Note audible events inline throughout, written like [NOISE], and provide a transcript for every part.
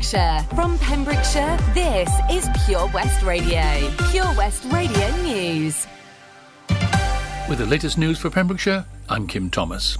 Pembrokeshire. From Pembrokeshire, this is Pure West Radio. Pure West Radio News. With the latest news for Pembrokeshire, I'm Kim Thomas.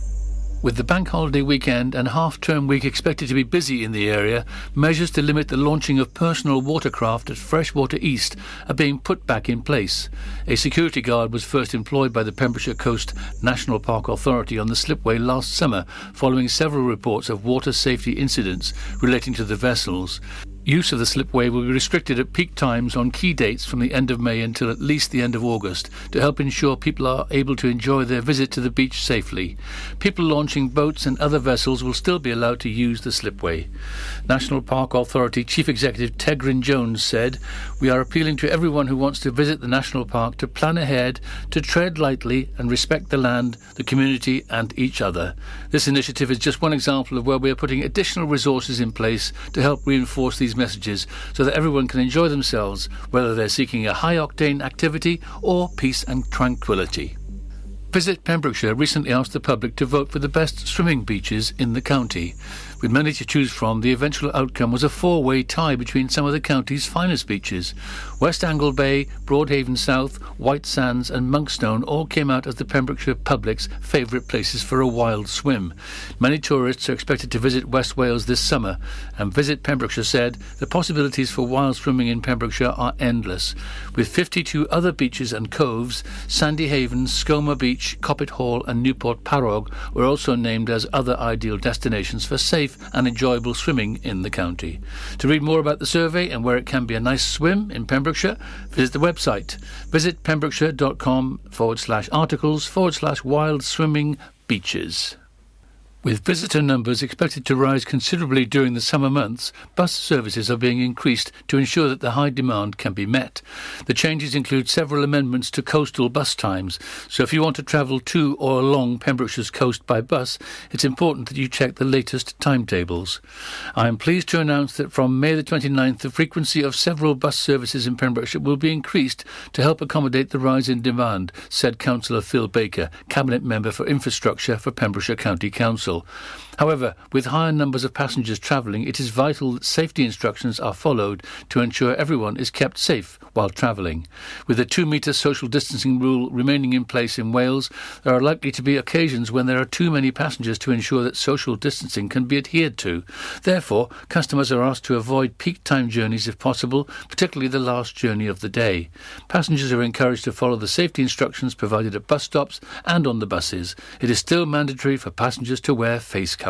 With the bank holiday weekend and half-term week expected to be busy in the area, measures to limit the launching of personal watercraft at Freshwater East are being put back in place. A security guard was first employed by the Pembrokeshire Coast National Park Authority on the slipway last summer following several reports of water safety incidents relating to the vessels. Use of the slipway will be restricted at peak times on key dates from the end of May until at least the end of August to help ensure people are able to enjoy their visit to the beach safely. People launching boats and other vessels will still be allowed to use the slipway. National Park Authority Chief Executive Tegryn Jones said, We are appealing to everyone who wants to visit the national park to plan ahead, to tread lightly and respect the land, the community and each other. This initiative is just one example of where we are putting additional resources in place to help reinforce these messages so that everyone can enjoy themselves, whether they're seeking a high octane activity or peace and tranquility. Visit Pembrokeshire recently asked the public to vote for the best swimming beaches in the county. With many to choose from, the eventual outcome was a four way tie between some of the county's finest beaches. West Angle Bay, Broadhaven South, White Sands, and Monkstone all came out as the Pembrokeshire public's favourite places for a wild swim. Many tourists are expected to visit West Wales this summer, and Visit Pembrokeshire said the possibilities for wild swimming in Pembrokeshire are endless. With 52 other beaches and coves, Sandy Haven, Skomer Beach, Coppet Hall, and Newport Parrog were also named as other ideal destinations for safe and enjoyable swimming in the county. To read more about the survey and where it can be a nice swim in Pembrokeshire, visit the website. Visit pembrokeshire.com forward slash articles forward slash wild swimming beaches. With visitor numbers expected to rise considerably during the summer months, bus services are being increased to ensure that the high demand can be met. The changes include several amendments to coastal bus times, so if you want to travel to or along Pembrokeshire's coast by bus, it's important that you check the latest timetables. I am pleased to announce that from May the 29th, the frequency of several bus services in Pembrokeshire will be increased to help accommodate the rise in demand, said Councillor Phil Baker, Cabinet Member for Infrastructure for Pembrokeshire County Council. Council However, with higher numbers of passengers travelling, it is vital that safety instructions are followed to ensure everyone is kept safe while travelling. With the two metre social distancing rule remaining in place in Wales, there are likely to be occasions when there are too many passengers to ensure that social distancing can be adhered to. Therefore, customers are asked to avoid peak time journeys if possible, particularly the last journey of the day. Passengers are encouraged to follow the safety instructions provided at bus stops and on the buses. It is still mandatory for passengers to wear face coverings.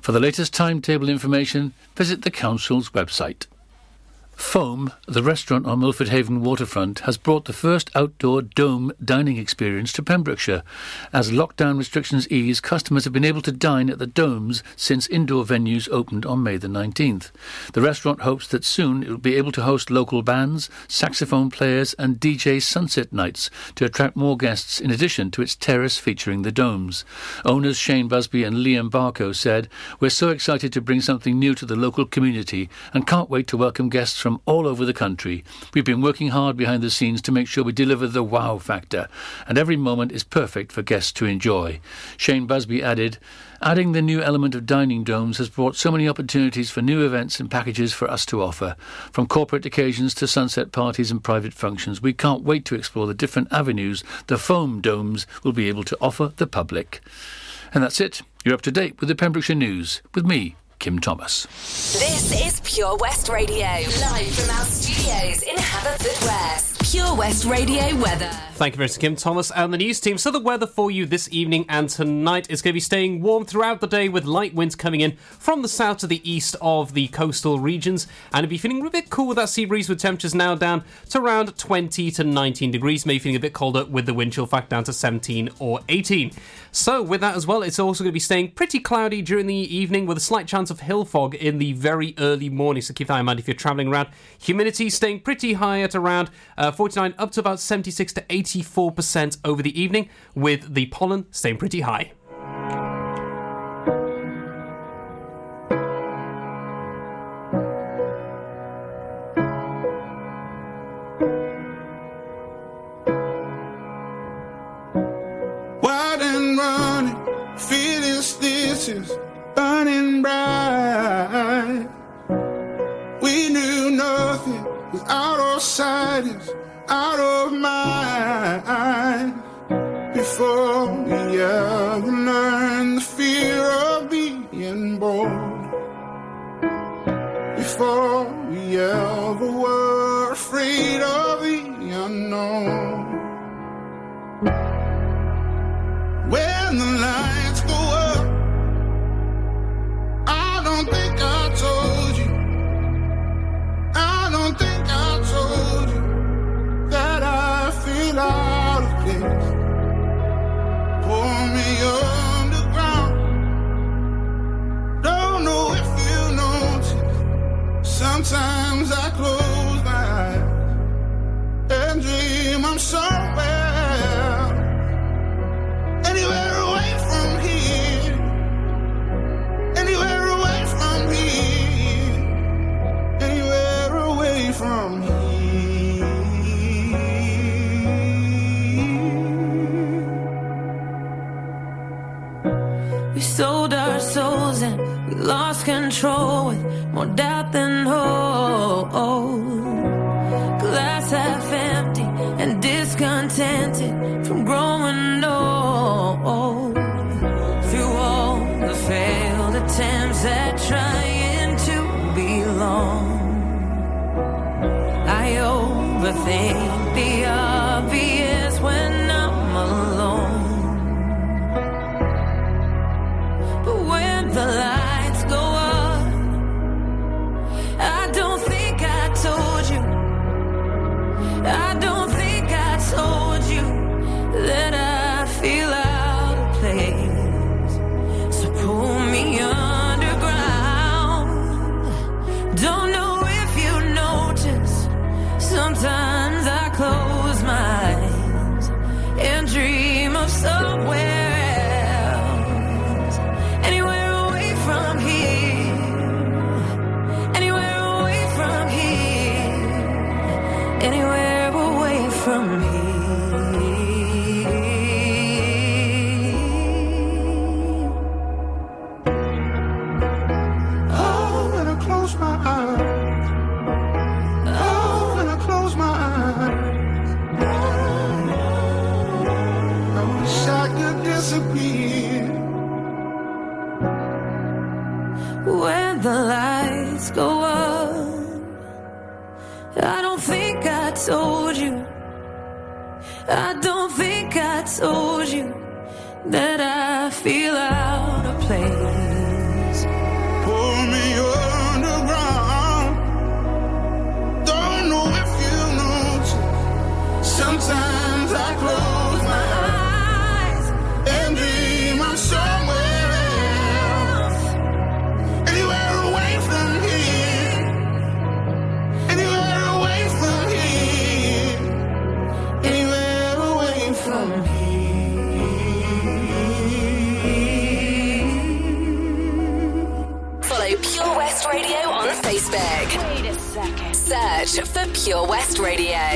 For the latest timetable information, visit the Council's website. Foam, the restaurant on Milford Haven waterfront, has brought the first outdoor dome dining experience to Pembrokeshire. As lockdown restrictions ease, customers have been able to dine at the domes since indoor venues opened on May the 19th. The restaurant hopes that soon it will be able to host local bands, saxophone players, and DJ sunset nights to attract more guests in addition to its terrace featuring the domes. Owners Shane Busby and Liam Barco said, We're so excited to bring something new to the local community and can't wait to welcome guests from all over the country. We've been working hard behind the scenes to make sure we deliver the wow factor, and every moment is perfect for guests to enjoy. Shane Busby added, Adding the new element of dining domes has brought so many opportunities for new events and packages for us to offer. From corporate occasions to sunset parties and private functions, we can't wait to explore the different avenues the foam domes will be able to offer the public. And that's it. You're up to date with the Pembrokeshire News with me, Kim Thomas. This is Pure West Radio, live from our studios in Haverfordwest. Pure West Radio weather. Thank you very much, Kim Thomas and the news team. So the weather for you this evening and tonight is going to be staying warm throughout the day with light winds coming in from the south to the east of the coastal regions, and it'll be feeling a bit cool with that sea breeze with temperatures now down to around 20 to 19 degrees, maybe feeling a bit colder with the wind chill fact down to 17 or 18. So with that as well, it's also going to be staying pretty cloudy during the evening with a slight chance of hill fog in the very early morning. So keep that in mind if you're travelling around. Humidity staying pretty high at around uh, 49 up to about 76 to 84% over the evening, with the pollen staying pretty high. sometimes I trying to belong. I overthink. Pure West Radio.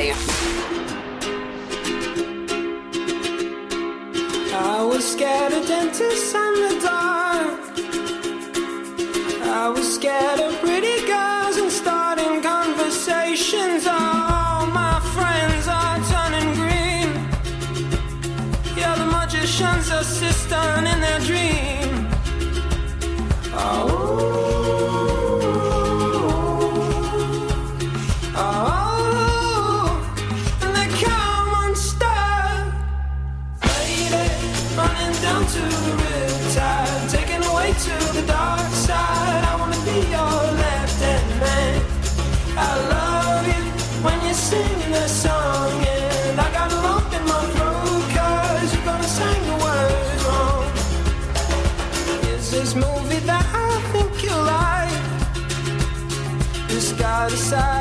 out of sight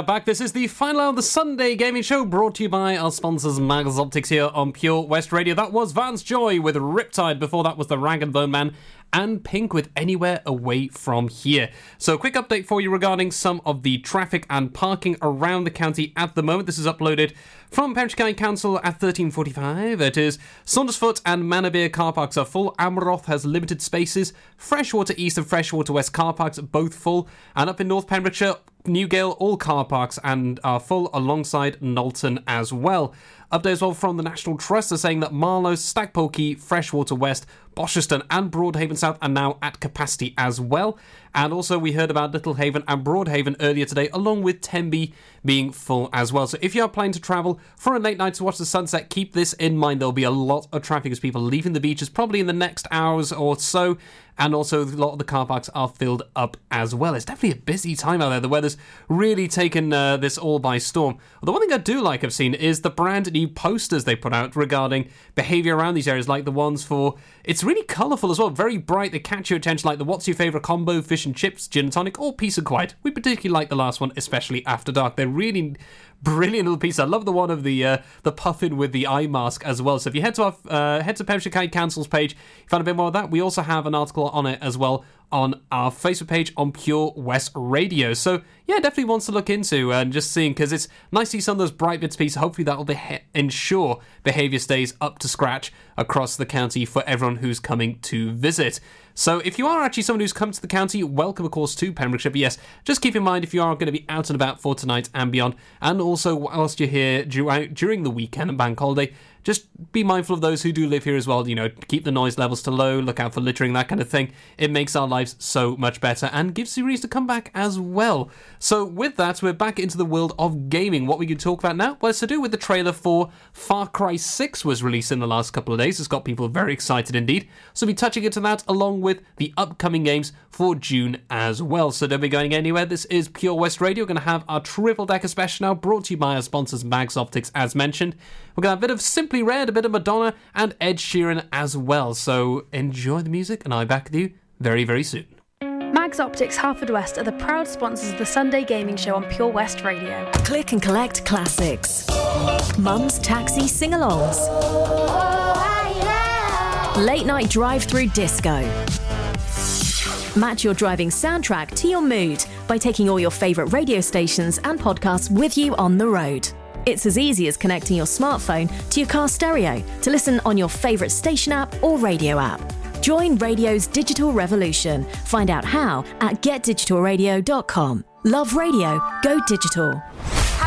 are back. This is the final hour of the Sunday Gaming Show brought to you by our sponsors Mags Optics here on Pure West Radio. That was Vance Joy with Riptide. Before that was the Rag and Bone Man and Pink with Anywhere Away From Here. So, a quick update for you regarding some of the traffic and parking around the county at the moment. This is uploaded from Pembrokeshire County Council at 13.45. It is Saundersfoot and Manorbier car parks are full. Amroth has limited spaces. Freshwater East and Freshwater West car parks both full. And up in North Pembrokeshire, Newgale, all car parks and are full alongside Nolton as well. Update as well from the National Trust are saying that Marloes, Stackpole Quay, Freshwater West, Bosherston and Broadhaven South are now at capacity as well. And also we heard about Littlehaven and Broadhaven earlier today, along with Tenby being full as well. So if you are planning to travel for a late night to watch the sunset, keep this in mind. There'll be a lot of traffic as people leaving the beaches probably in the next hours or so. And also, a lot of the car parks are filled up as well. It's definitely a busy time out there. The weather's really taken uh, this all by storm. The one thing I do like I've seen is the brand new posters they put out regarding behaviour around these areas, like the ones for. It's really colourful as well, very bright. They catch your attention, like the What's Your Favourite Combo, Fish and Chips, Gin and Tonic, or Peace and Quiet. We particularly like the last one, especially After Dark. They're really brilliant little piece. I love the one of the uh, the puffin with the eye mask as well. So if you head to our uh, head to Pembrokeshire County Council's page, you find a bit more of that. We also have an article on it as well on our Facebook page on Pure West Radio. So yeah, definitely wants to look into and just seeing because it's nice to see some of those bright bits pieces. Hopefully that will be- ensure behaviour stays up to scratch across the county for everyone who's coming to visit. So if you are actually someone who's come to the county, welcome of course to Pembrokeshire. But yes, just keep in mind if you are going to be out and about for tonight and beyond, and also whilst you're here during the weekend and bank holiday, just be mindful of those who do live here as well. You know, keep the noise levels to low, look out for littering, that kind of thing. It makes our lives so much better and gives you reason to come back as well. So, with that, we're back into the world of gaming. What we can talk about now? Well, it's to do with the trailer for Far Cry 6 was released in the last couple of days. It's got people very excited indeed. So, we'll be touching into that along with the upcoming games for June as well. So, don't be going anywhere. This is Pure West Radio. We're going to have our triple decker special now brought to you by our sponsors, Mags Optics, as mentioned. We're going to have a bit of Simply Red, a bit of Madonna, and Ed Sheeran as well. So enjoy the music, and I'll be back with you very, very soon. Mags Optics Harford West are the proud sponsors of the Sunday Gaming Show on Pure West Radio. Click and collect classics. Mum's taxi sing alongs. Late night drive through disco. Match your driving soundtrack to your mood by taking all your favourite radio stations and podcasts with you on the road. It's as easy as connecting your smartphone to your car stereo to listen on your favourite station app or radio app. Join radio's digital revolution. Find out how at getdigitalradio.com. Love radio, go digital.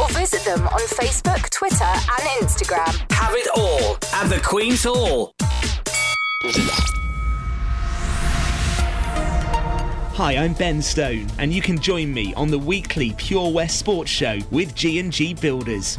or visit them on Facebook, Twitter, and Instagram. Have it all at the Queen's Hall. Hi, I'm Ben Stone, and you can join me on the weekly Pure West Sports Show with G&G Builders.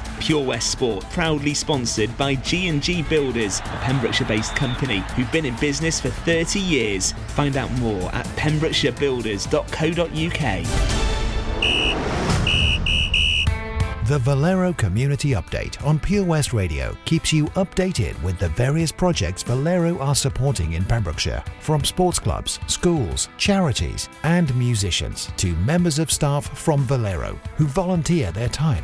Pure West Sport, proudly sponsored by G&G Builders, a Pembrokeshire-based company who've been in business for 30 years. Find out more at pembrokeshirebuilders.co.uk. The Valero Community Update on Pure West Radio keeps you updated with the various projects Valero are supporting in Pembrokeshire, from sports clubs, schools, charities, and musicians to members of staff from Valero who volunteer their time.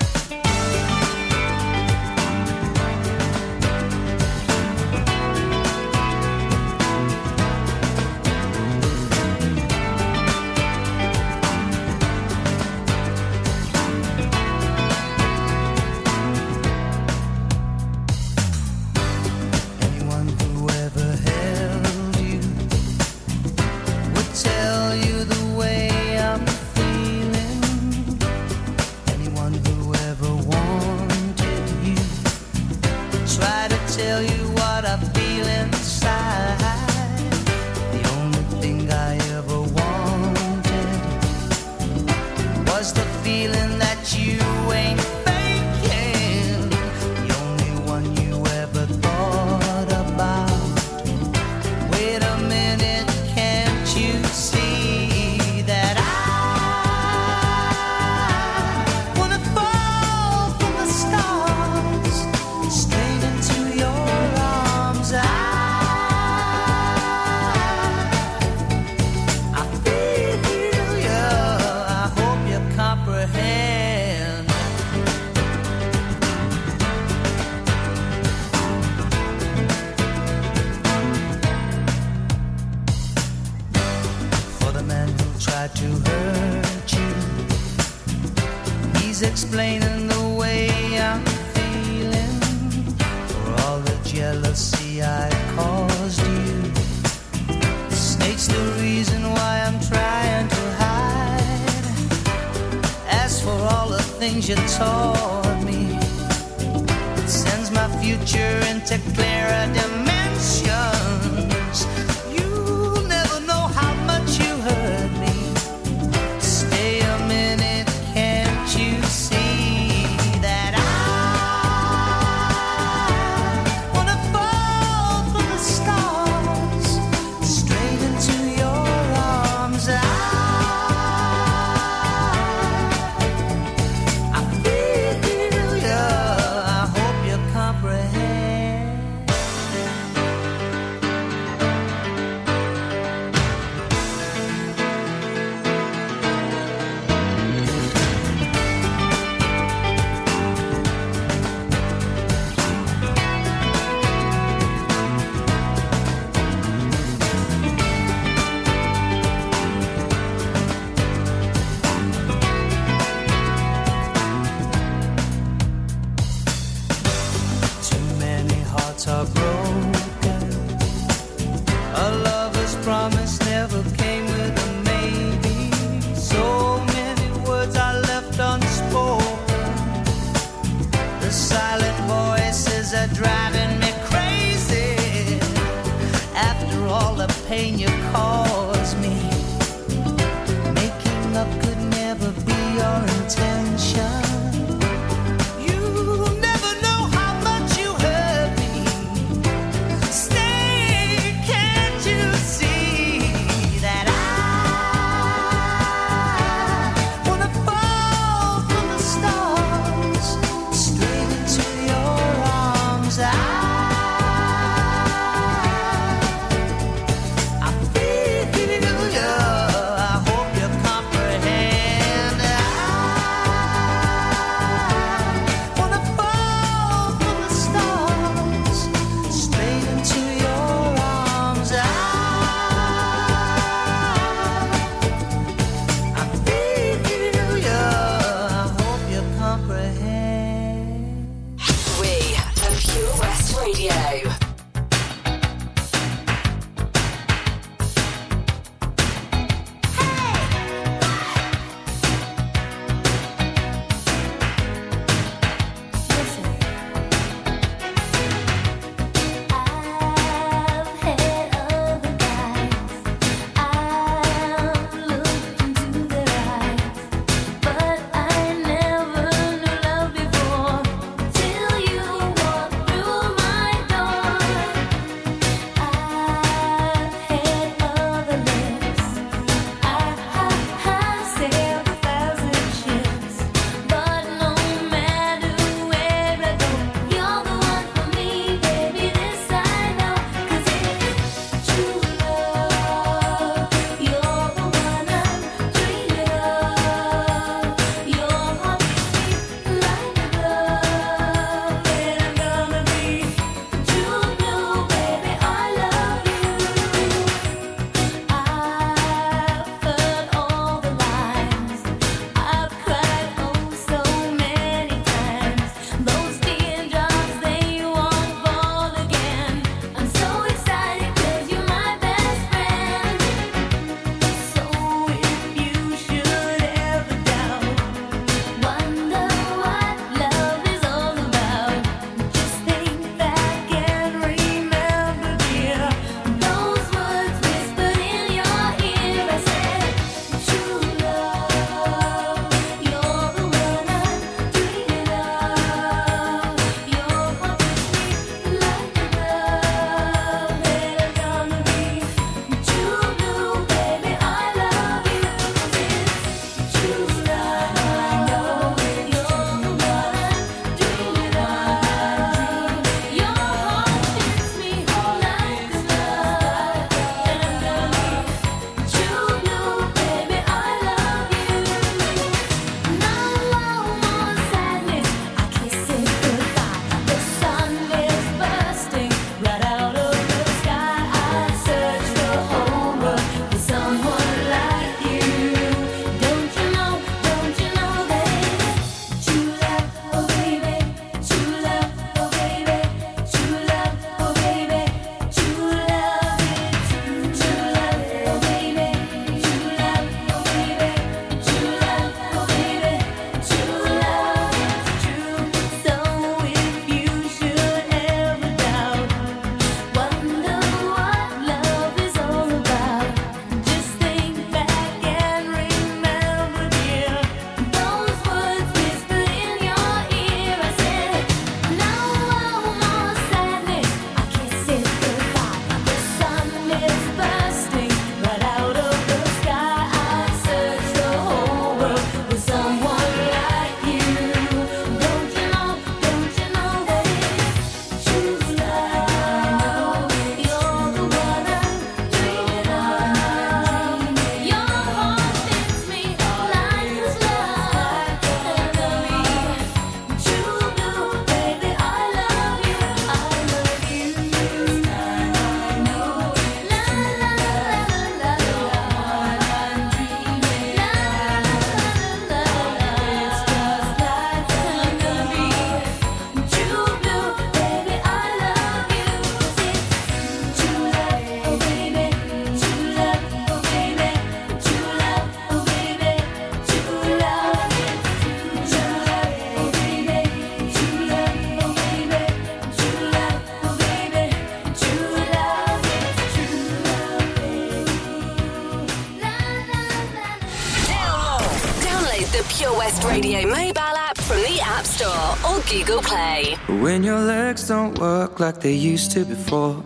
Pure West Radio mobile app from the App Store or Google Play. When your legs don't work like they used to before.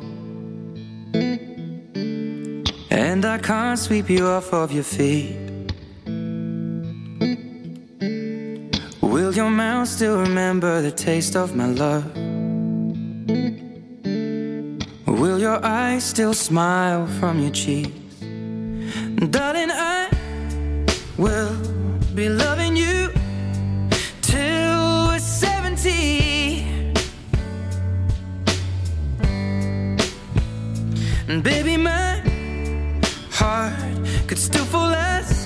And I can't sweep you off of your feet. Will your mouth still remember the taste of my love? Will your eyes still smile from your cheeks? Darling, I will be loving you till we're 70. And baby, my heart could still fall as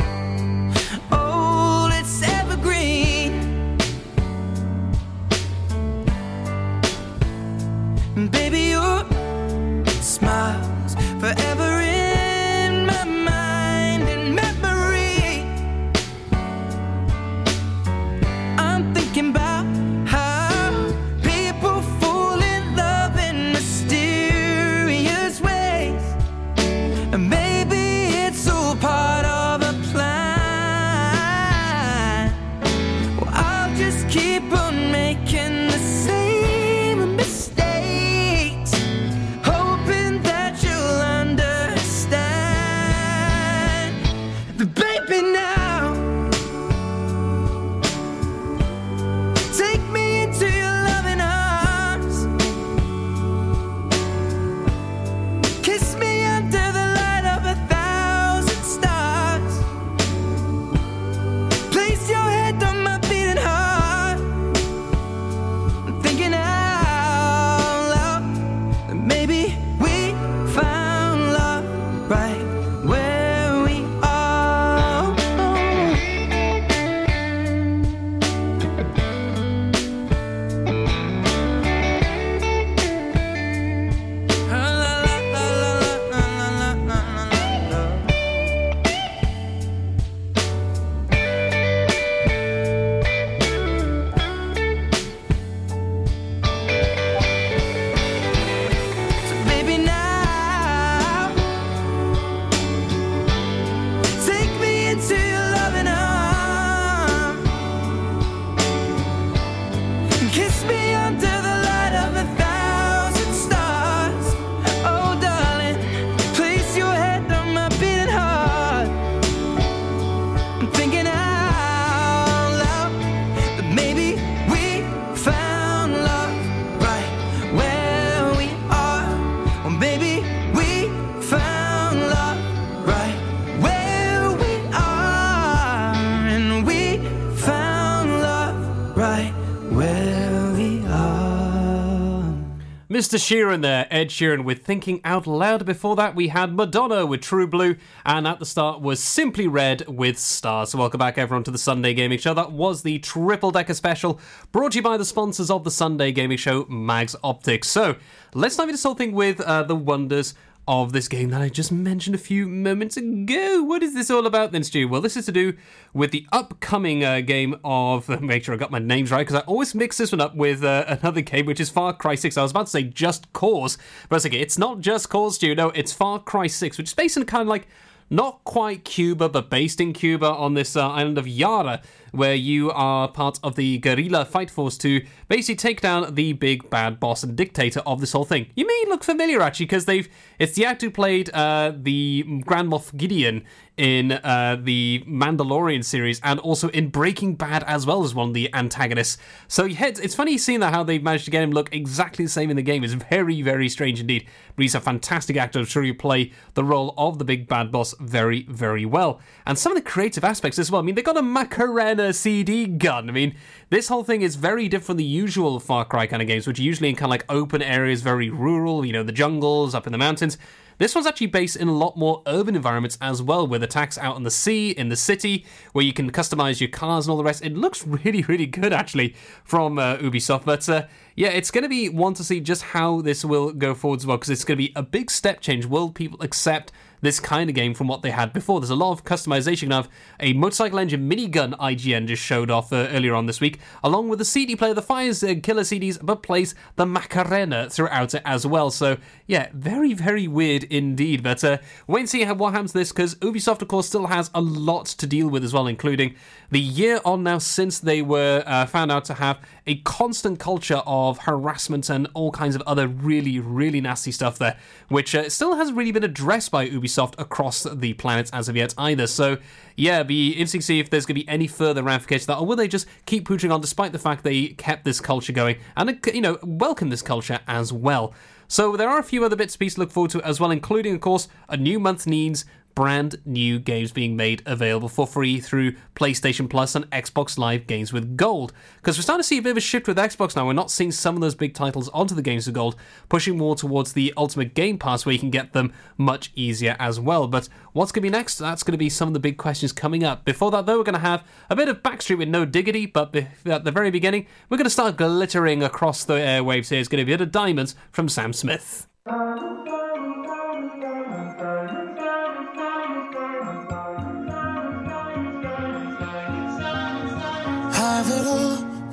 Mr. Sheeran there, Ed Sheeran with Thinking Out Loud. Before that, we had Madonna with True Blue, and at the start was Simply Red with Stars. So, welcome back, everyone, to the Sunday Gaming Show. That was the Triple Decker Special, brought to you by the sponsors of the Sunday Gaming Show, Mags Optics. So, let's dive into something with uh, the wonders of this game that I just mentioned a few moments ago. What is this all about then, Stu? Well, this is to do with the upcoming uh, game of. [LAUGHS] Make sure I got my names right because I always mix this one up with uh, another game, which is Far Cry 6. I was about to say Just Cause, but I was like, it's not Just Cause, Stu. No, it's Far Cry 6, which is based in kind of like not quite Cuba, but based in Cuba on this uh, island of Yara, where you are part of the guerrilla fight force to basically take down the big bad boss and dictator of this whole thing. You may look familiar actually, because they've it's the actor who played uh, the Grand Moff Gideon in uh, the Mandalorian series and also in Breaking Bad as well as one of the antagonists. So yeah, it's, funny seeing that how they've managed to get him look exactly the same in the game. It's very, very strange indeed. But he's a fantastic actor. I'm sure you play the role of the big bad boss very, very well. And some of the creative aspects as well. I mean, they got a Macarena CD gun. I mean, this whole thing is very different from the usual Far Cry kind of games, which are usually in kind of like open areas, very rural, you know, the jungles, up in the mountains. This one's actually based in a lot more urban environments as well, with attacks out on the sea, in the city, where you can customize your cars and all the rest. It looks [LAUGHS] really, really good actually from uh, Ubisoft, but uh, yeah, it's going to be one to see just how this will go forward as well, because it's going to be a big step change. Will people accept this kind of game from what they had before. There's a lot of customization. You can have a motorcycle engine minigun IGN just showed off uh, earlier on this week, along with the CD player that fires uh, killer CDs but plays the Macarena throughout it as well. So yeah, very very weird indeed. But uh, wait and see how what happens to this because Ubisoft of course still has a lot to deal with as well, including the year on now since they were uh, found out to have a constant culture of harassment and all kinds of other really really nasty stuff there, which uh, still hasn't really been addressed by Ubisoft across the planet as of yet either. So, yeah, be interesting to see if there's going to be any further ramifications that, or will they just keep pushing on despite the fact they kept this culture going and, you know, welcome this culture as well. So there are a few other bits and pieces to look forward to as well, including, of course, a new month needs brand new games being made available for free through PlayStation Plus and Xbox Live Games with Gold. Because we're starting to see a bit of a shift with Xbox now. We're not seeing some of those big titles onto the Games with Gold, pushing more towards the Ultimate Game Pass where you can get them much easier as well. But what's going to be next? That's going to be some of the big questions coming up. Before that, though, we're going to have a bit of Blackstreet with No Diggity, but at the very beginning, we're going to start glittering across the airwaves here. It's going to be a bit of Diamonds from Sam Smith.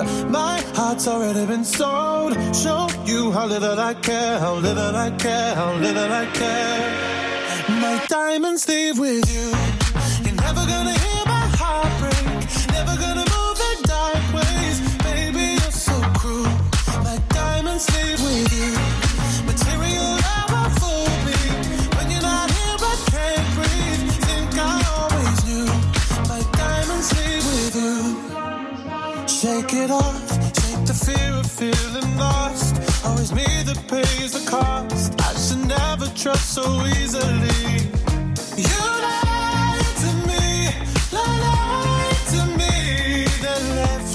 My heart's already been sold. Show you how little I care, how little I care, how little I care. My diamonds leave with you. Trust so easily. You lied to me, lied to me, then left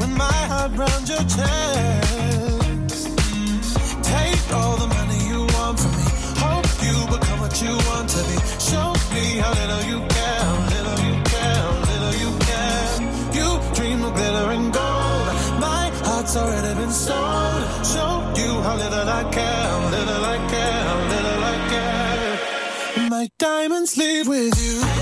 with my heart round your chest. Take all the leave with you.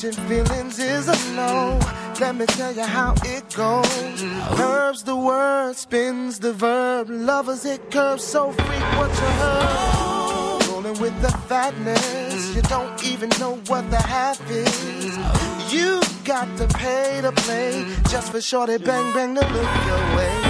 Catching feelings is a no. Let me tell you how it goes. Curves the word, spins the verb. Lovers it curves so frequent you heard. Rolling with the fatness, you don't even know what the half is. You got to pay to play just for shorty bang bang to look your way.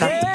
Yeah.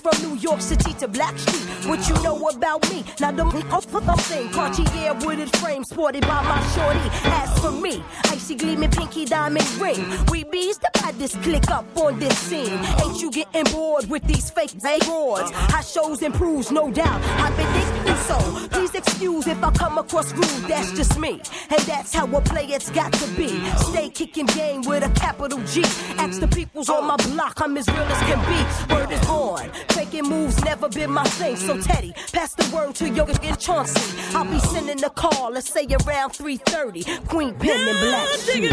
From New York City to Blackstreet. What you know about me? Now the off for the thing, Cartier wooded frame sported by my shorty. As for me, icy gleaming pinky diamond ring. We bees the baddest click up on this scene. Ain't you getting bored with these fake awards? High shows improves, no doubt. I've been thinking so. Please excuse if I come across rude, that's just me. And that's how a player's got to be. Stay kicking game with a capital G. Ask the peoples on my block, I'm as real as can be. Word is born. Faking moves never been my thing. So Teddy, pass the word to your and Chauncey. I'll be sending a call, let's say around 3:30. Queen Pen and Black Shoes.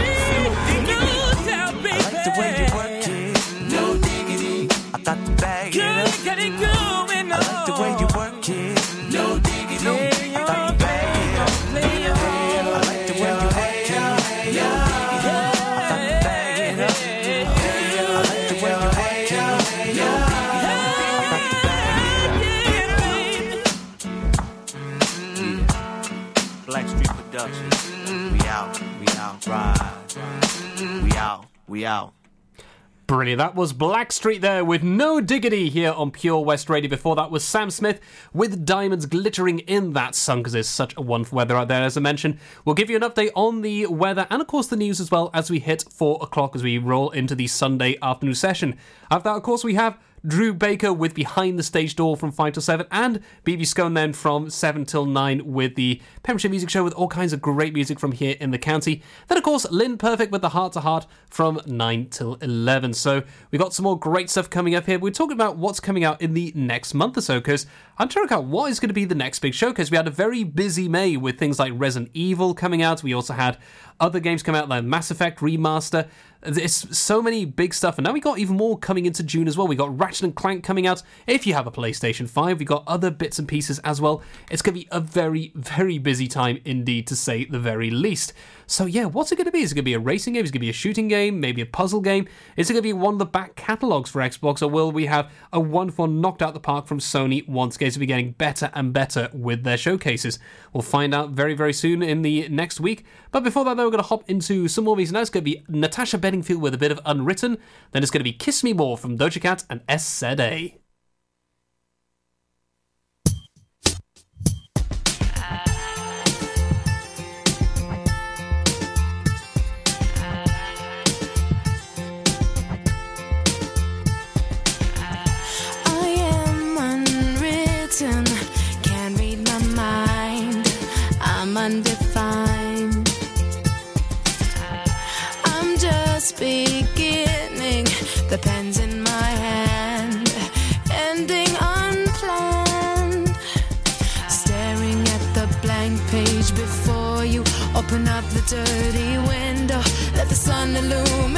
I like the way you work it. No diggity. I got to bag it up. I like the way you work it. No That was Blackstreet there with No Diggity here on Pure West Radio. Before that was Sam Smith with Diamonds glittering in that sun because there's such a wonderful weather out there, as I mentioned. We'll give you an update on the weather and, of course, the news as well as we hit four o'clock as we roll into the Sunday afternoon session. After that, of course, we have Drew Baker with Behind the Stage Door from 5 till 7, and BB Scone then from 7 till 9 with the Pembrokeshire Music Show with all kinds of great music from here in the county. Then, of course, Lynn Perfect with the Heart to Heart from 9 till 11. So, we've got some more great stuff coming up here. We're talking about what's coming out in the next month or so, because I'm trying to out what is going to be the next big show, because we had a very busy May with things like Resident Evil coming out. We also had other games come out like Mass Effect Remaster. It's so many big stuff, and now we got even more coming into June as well. We got Ratchet and Clank coming out. If you have a PlayStation 5, we got other bits and pieces as well. It's going to be a very, very busy time indeed, to say the very least. So yeah, what's it going to be? Is it going to be a racing game? Is it going to be a shooting game? Maybe a puzzle game? Is it going to be one of the back catalogs for Xbox, or will we have a wonderful knocked out the park from Sony once again to be getting better and better with their showcases? We'll find out very, very soon in the next week. But before that, though, going to hop into some more music. Now it's going to be Natasha Bedingfield with a bit of Unwritten. Then it's going to be Kiss Me More from Doja Cat and SZA. I am unwritten, can't read my mind. I'm undefined. Dirty window, let the sun illuminate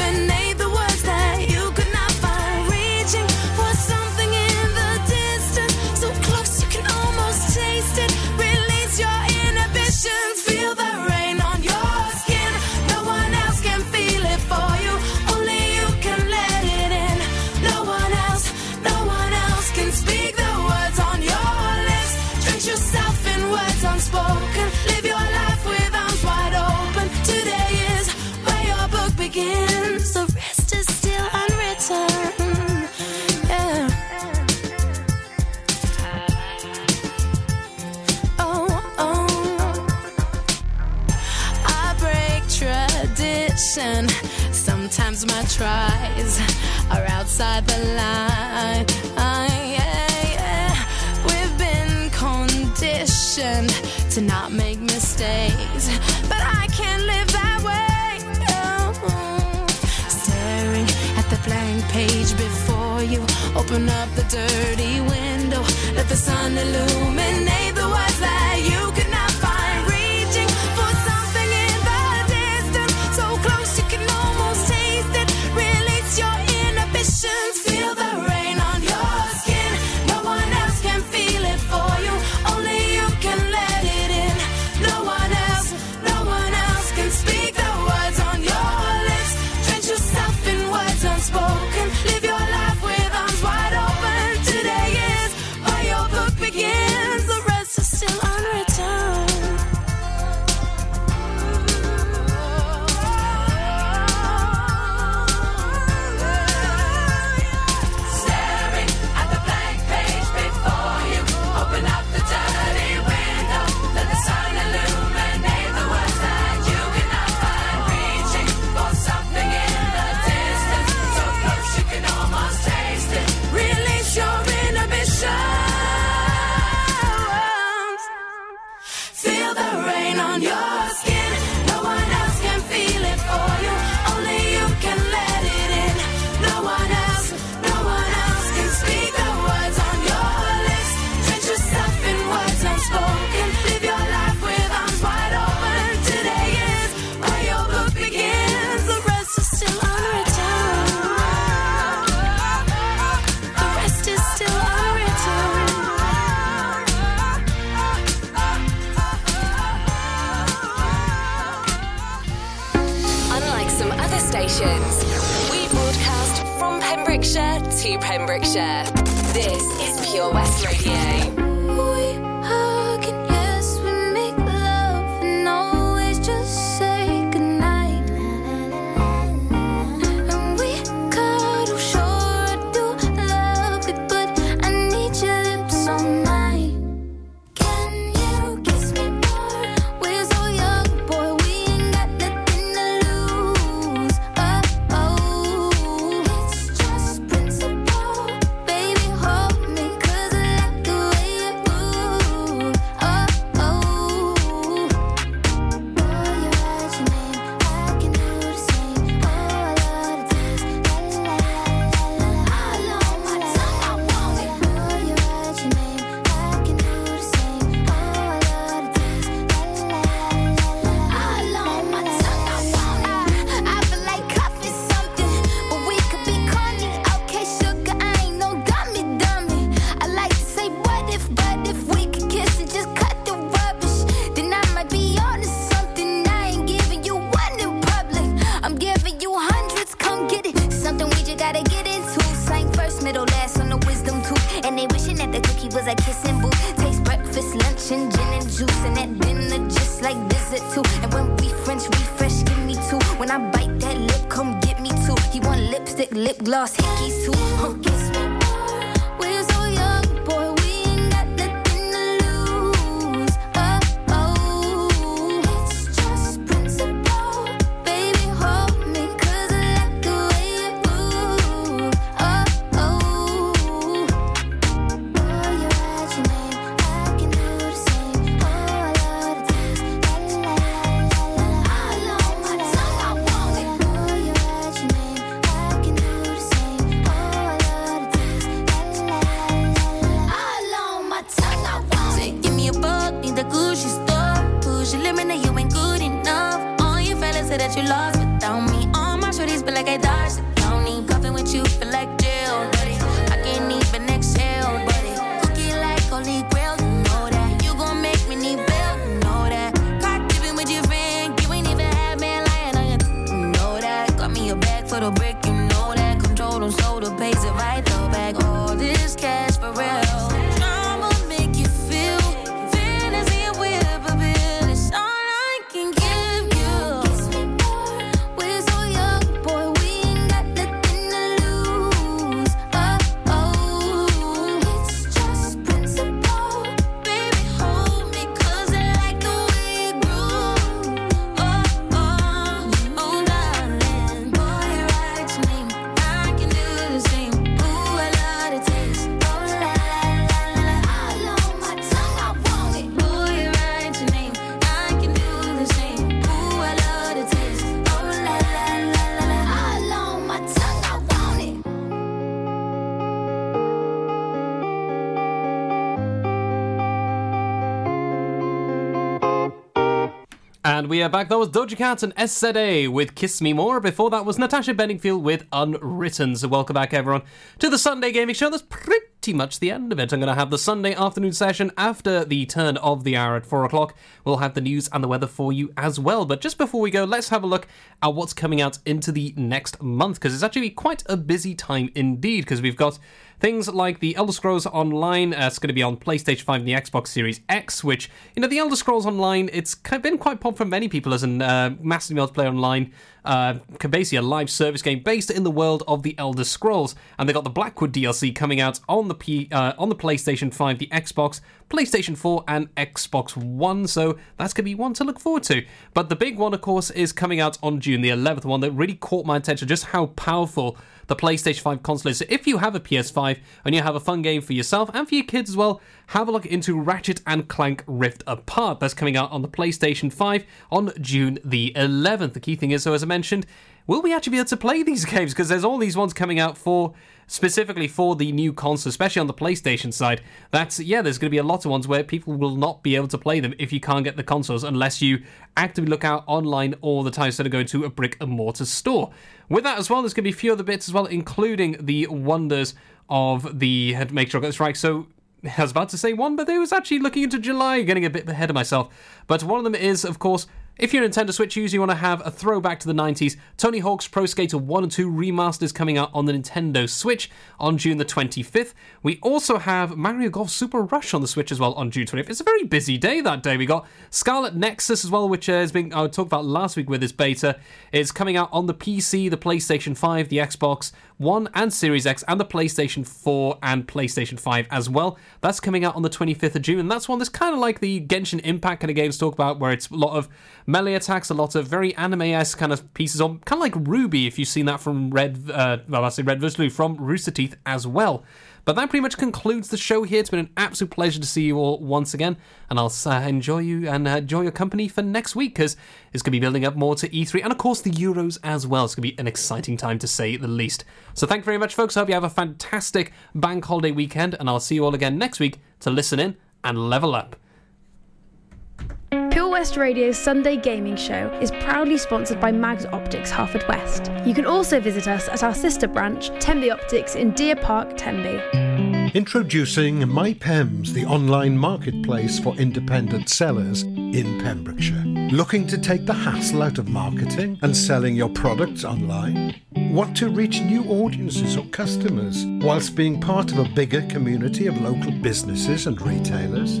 tries are outside the line. Ah, yeah, yeah. We've been conditioned to not make mistakes, but I can't live that way. Oh. Staring at the blank page before you, open up the dirty window, let the sun illuminate the words back. That was Doja Cat and SZA with Kiss Me More. Before that was Natasha Bedingfield with Unwritten. So, welcome back, everyone, to the Sunday Gaming Show. That's pretty much the end of it. I'm going to have the Sunday afternoon session after the turn of the hour at 4 o'clock. We'll have the news and the weather for you as well. But just before we go, let's have a look at what's coming out into the next month because it's actually quite a busy time indeed because we've got Things like the Elder Scrolls Online, uh, it's going to be on PlayStation 5 and the Xbox Series X, which, you know, the Elder Scrolls Online, it's been quite popular for many people as a uh, massively multiplayer online, uh, basically a live service game based in the world of the Elder Scrolls. And they got the Blackwood DLC coming out on the P, uh, on the PlayStation 5, the Xbox, PlayStation 4, and Xbox One. So that's going to be one to look forward to. But the big one, of course, is coming out on June the 11th, one that really caught my attention, just how powerful the PlayStation 5 console is. So if you have a PS5 and you have a fun game for yourself and for your kids as well, have a look into Ratchet and Clank Rift Apart. That's coming out on the PlayStation 5 on June the 11th. The key thing is, so as I will we actually be able to play these [LAUGHS] games? Because there's all these ones coming out for specifically for the new console, especially on the PlayStation side. That's yeah, there's going to be a lot of ones where people will not be able to play them if you can't get the consoles unless you actively look out online all the time instead of going to a brick and mortar store. With that as well, there's going to be a few other bits as well, including the wonders of the. Make sure I got this right. So I was about to say one, but I was actually looking into July, getting a bit ahead of myself. But one of them is, of course, if you're a Nintendo Switch user, you want to have a throwback to the 90s, Tony Hawk's Pro Skater 1 and 2 remasters coming out on the Nintendo Switch on June the 25th. We also have Mario Golf Super Rush on the Switch as well on June 25th. It's a very busy day that day. We got Scarlet Nexus as well, which uh, has been I talked about last week with this beta. It's coming out on the PC, the PlayStation 5, the Xbox One and Series X, and the PlayStation 4 and PlayStation 5 as well. That's coming out on the 25th of June, and that's one that's kind of like the Genshin Impact kind of games talk about, where it's a lot of melee attacks, a lot of very anime-esque kind of pieces on, kind of like RWBY, if you've seen that from Red, uh, well, I say Red vs. Blue, from Rooster Teeth as well. But that pretty much concludes the show here. It's been an absolute pleasure to see you all once again, and I'll uh, enjoy you and uh, enjoy your company for next week because it's going to be building up more to E3 and of course the Euros as well. It's going to be an exciting time to say the least. So thank you very much, folks. I hope you have a fantastic bank holiday weekend, and I'll see you all again next week to listen in and level up. West Radio's Sunday Gaming Show is proudly sponsored by Mags Optics Haverfordwest. You can also visit us at our sister branch, Tenby Optics in Deer Park, Tenby. Introducing MyPems, the online marketplace for independent sellers in Pembrokeshire. Looking to take the hassle out of marketing and selling your products online? Want to reach new audiences or customers whilst being part of a bigger community of local businesses and retailers?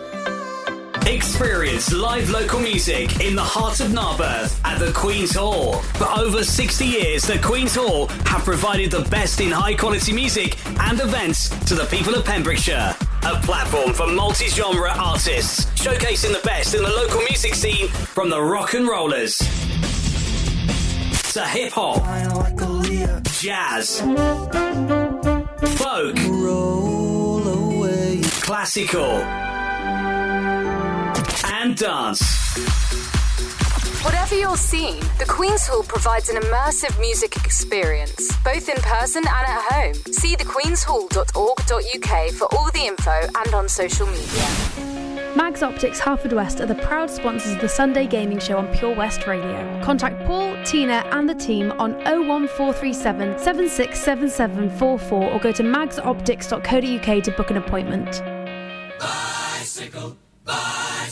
Experience live local music in the heart of Narberth at the Queen's Hall. For over 60 years, the Queen's Hall have provided the best in high quality music and events to the people of Pembrokeshire. A platform for multi genre artists, showcasing the best in the local music scene from the rock and rollers to hip hop, jazz, folk, classical and dance. Whatever your scene, the Queen's Hall provides an immersive music experience, both in person and at home. See thequeenshall.org.uk for all the info and on social media. Mags Optics Haverfordwest are the proud sponsors of the Sunday Gaming Show on Pure West Radio. Contact Paul, Tina, and the team on 01437 767744 or go to magsoptics.co.uk to book an appointment. Bicycle, bicycle,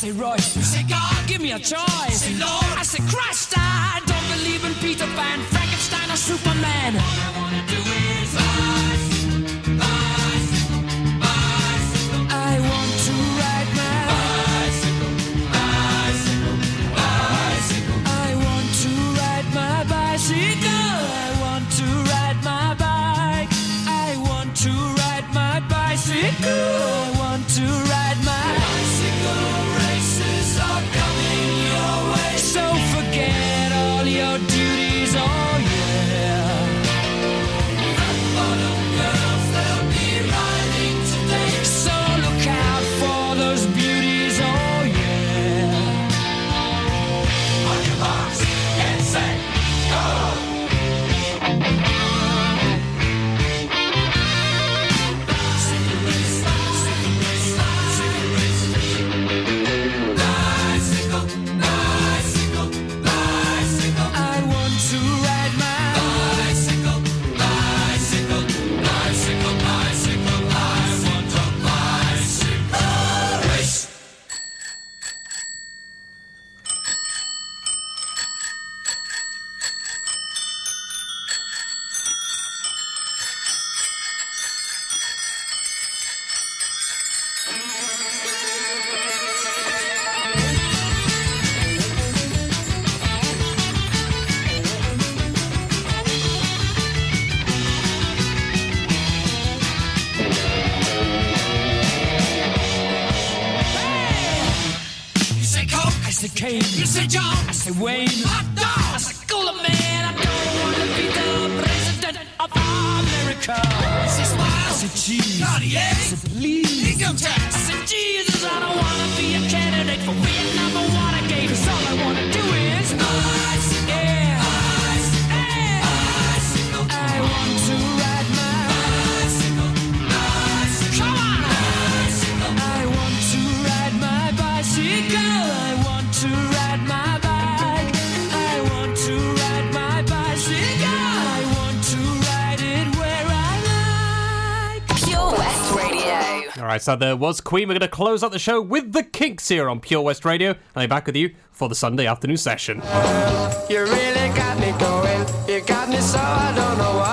say Rose, I say You say God, give me a choice. Say Lord, I say Christ. I don't believe in Peter Pan, Frankenstein, or Superman. there was Queen. We're going to close out the show with the Kinks here on Pure West Radio. I'll be back with you for the Sunday afternoon session. You really got me going. You got me so I don't know why.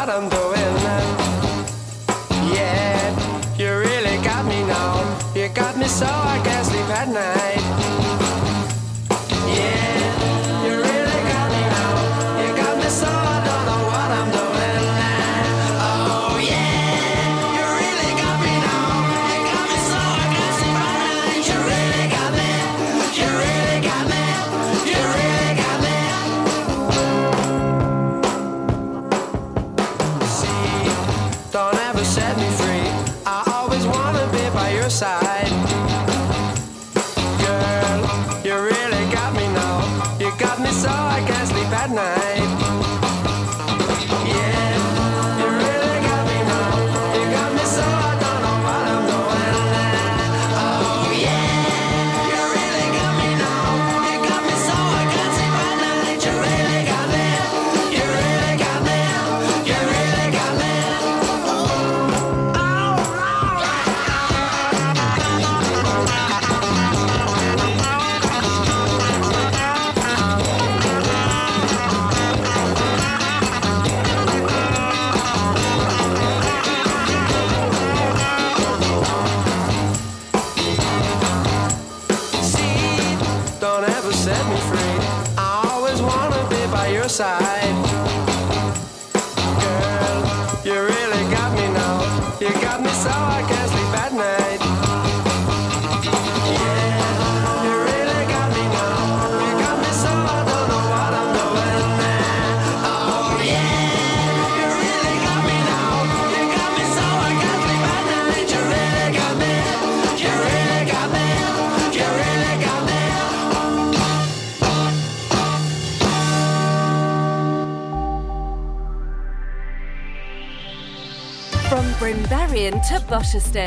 Manchester.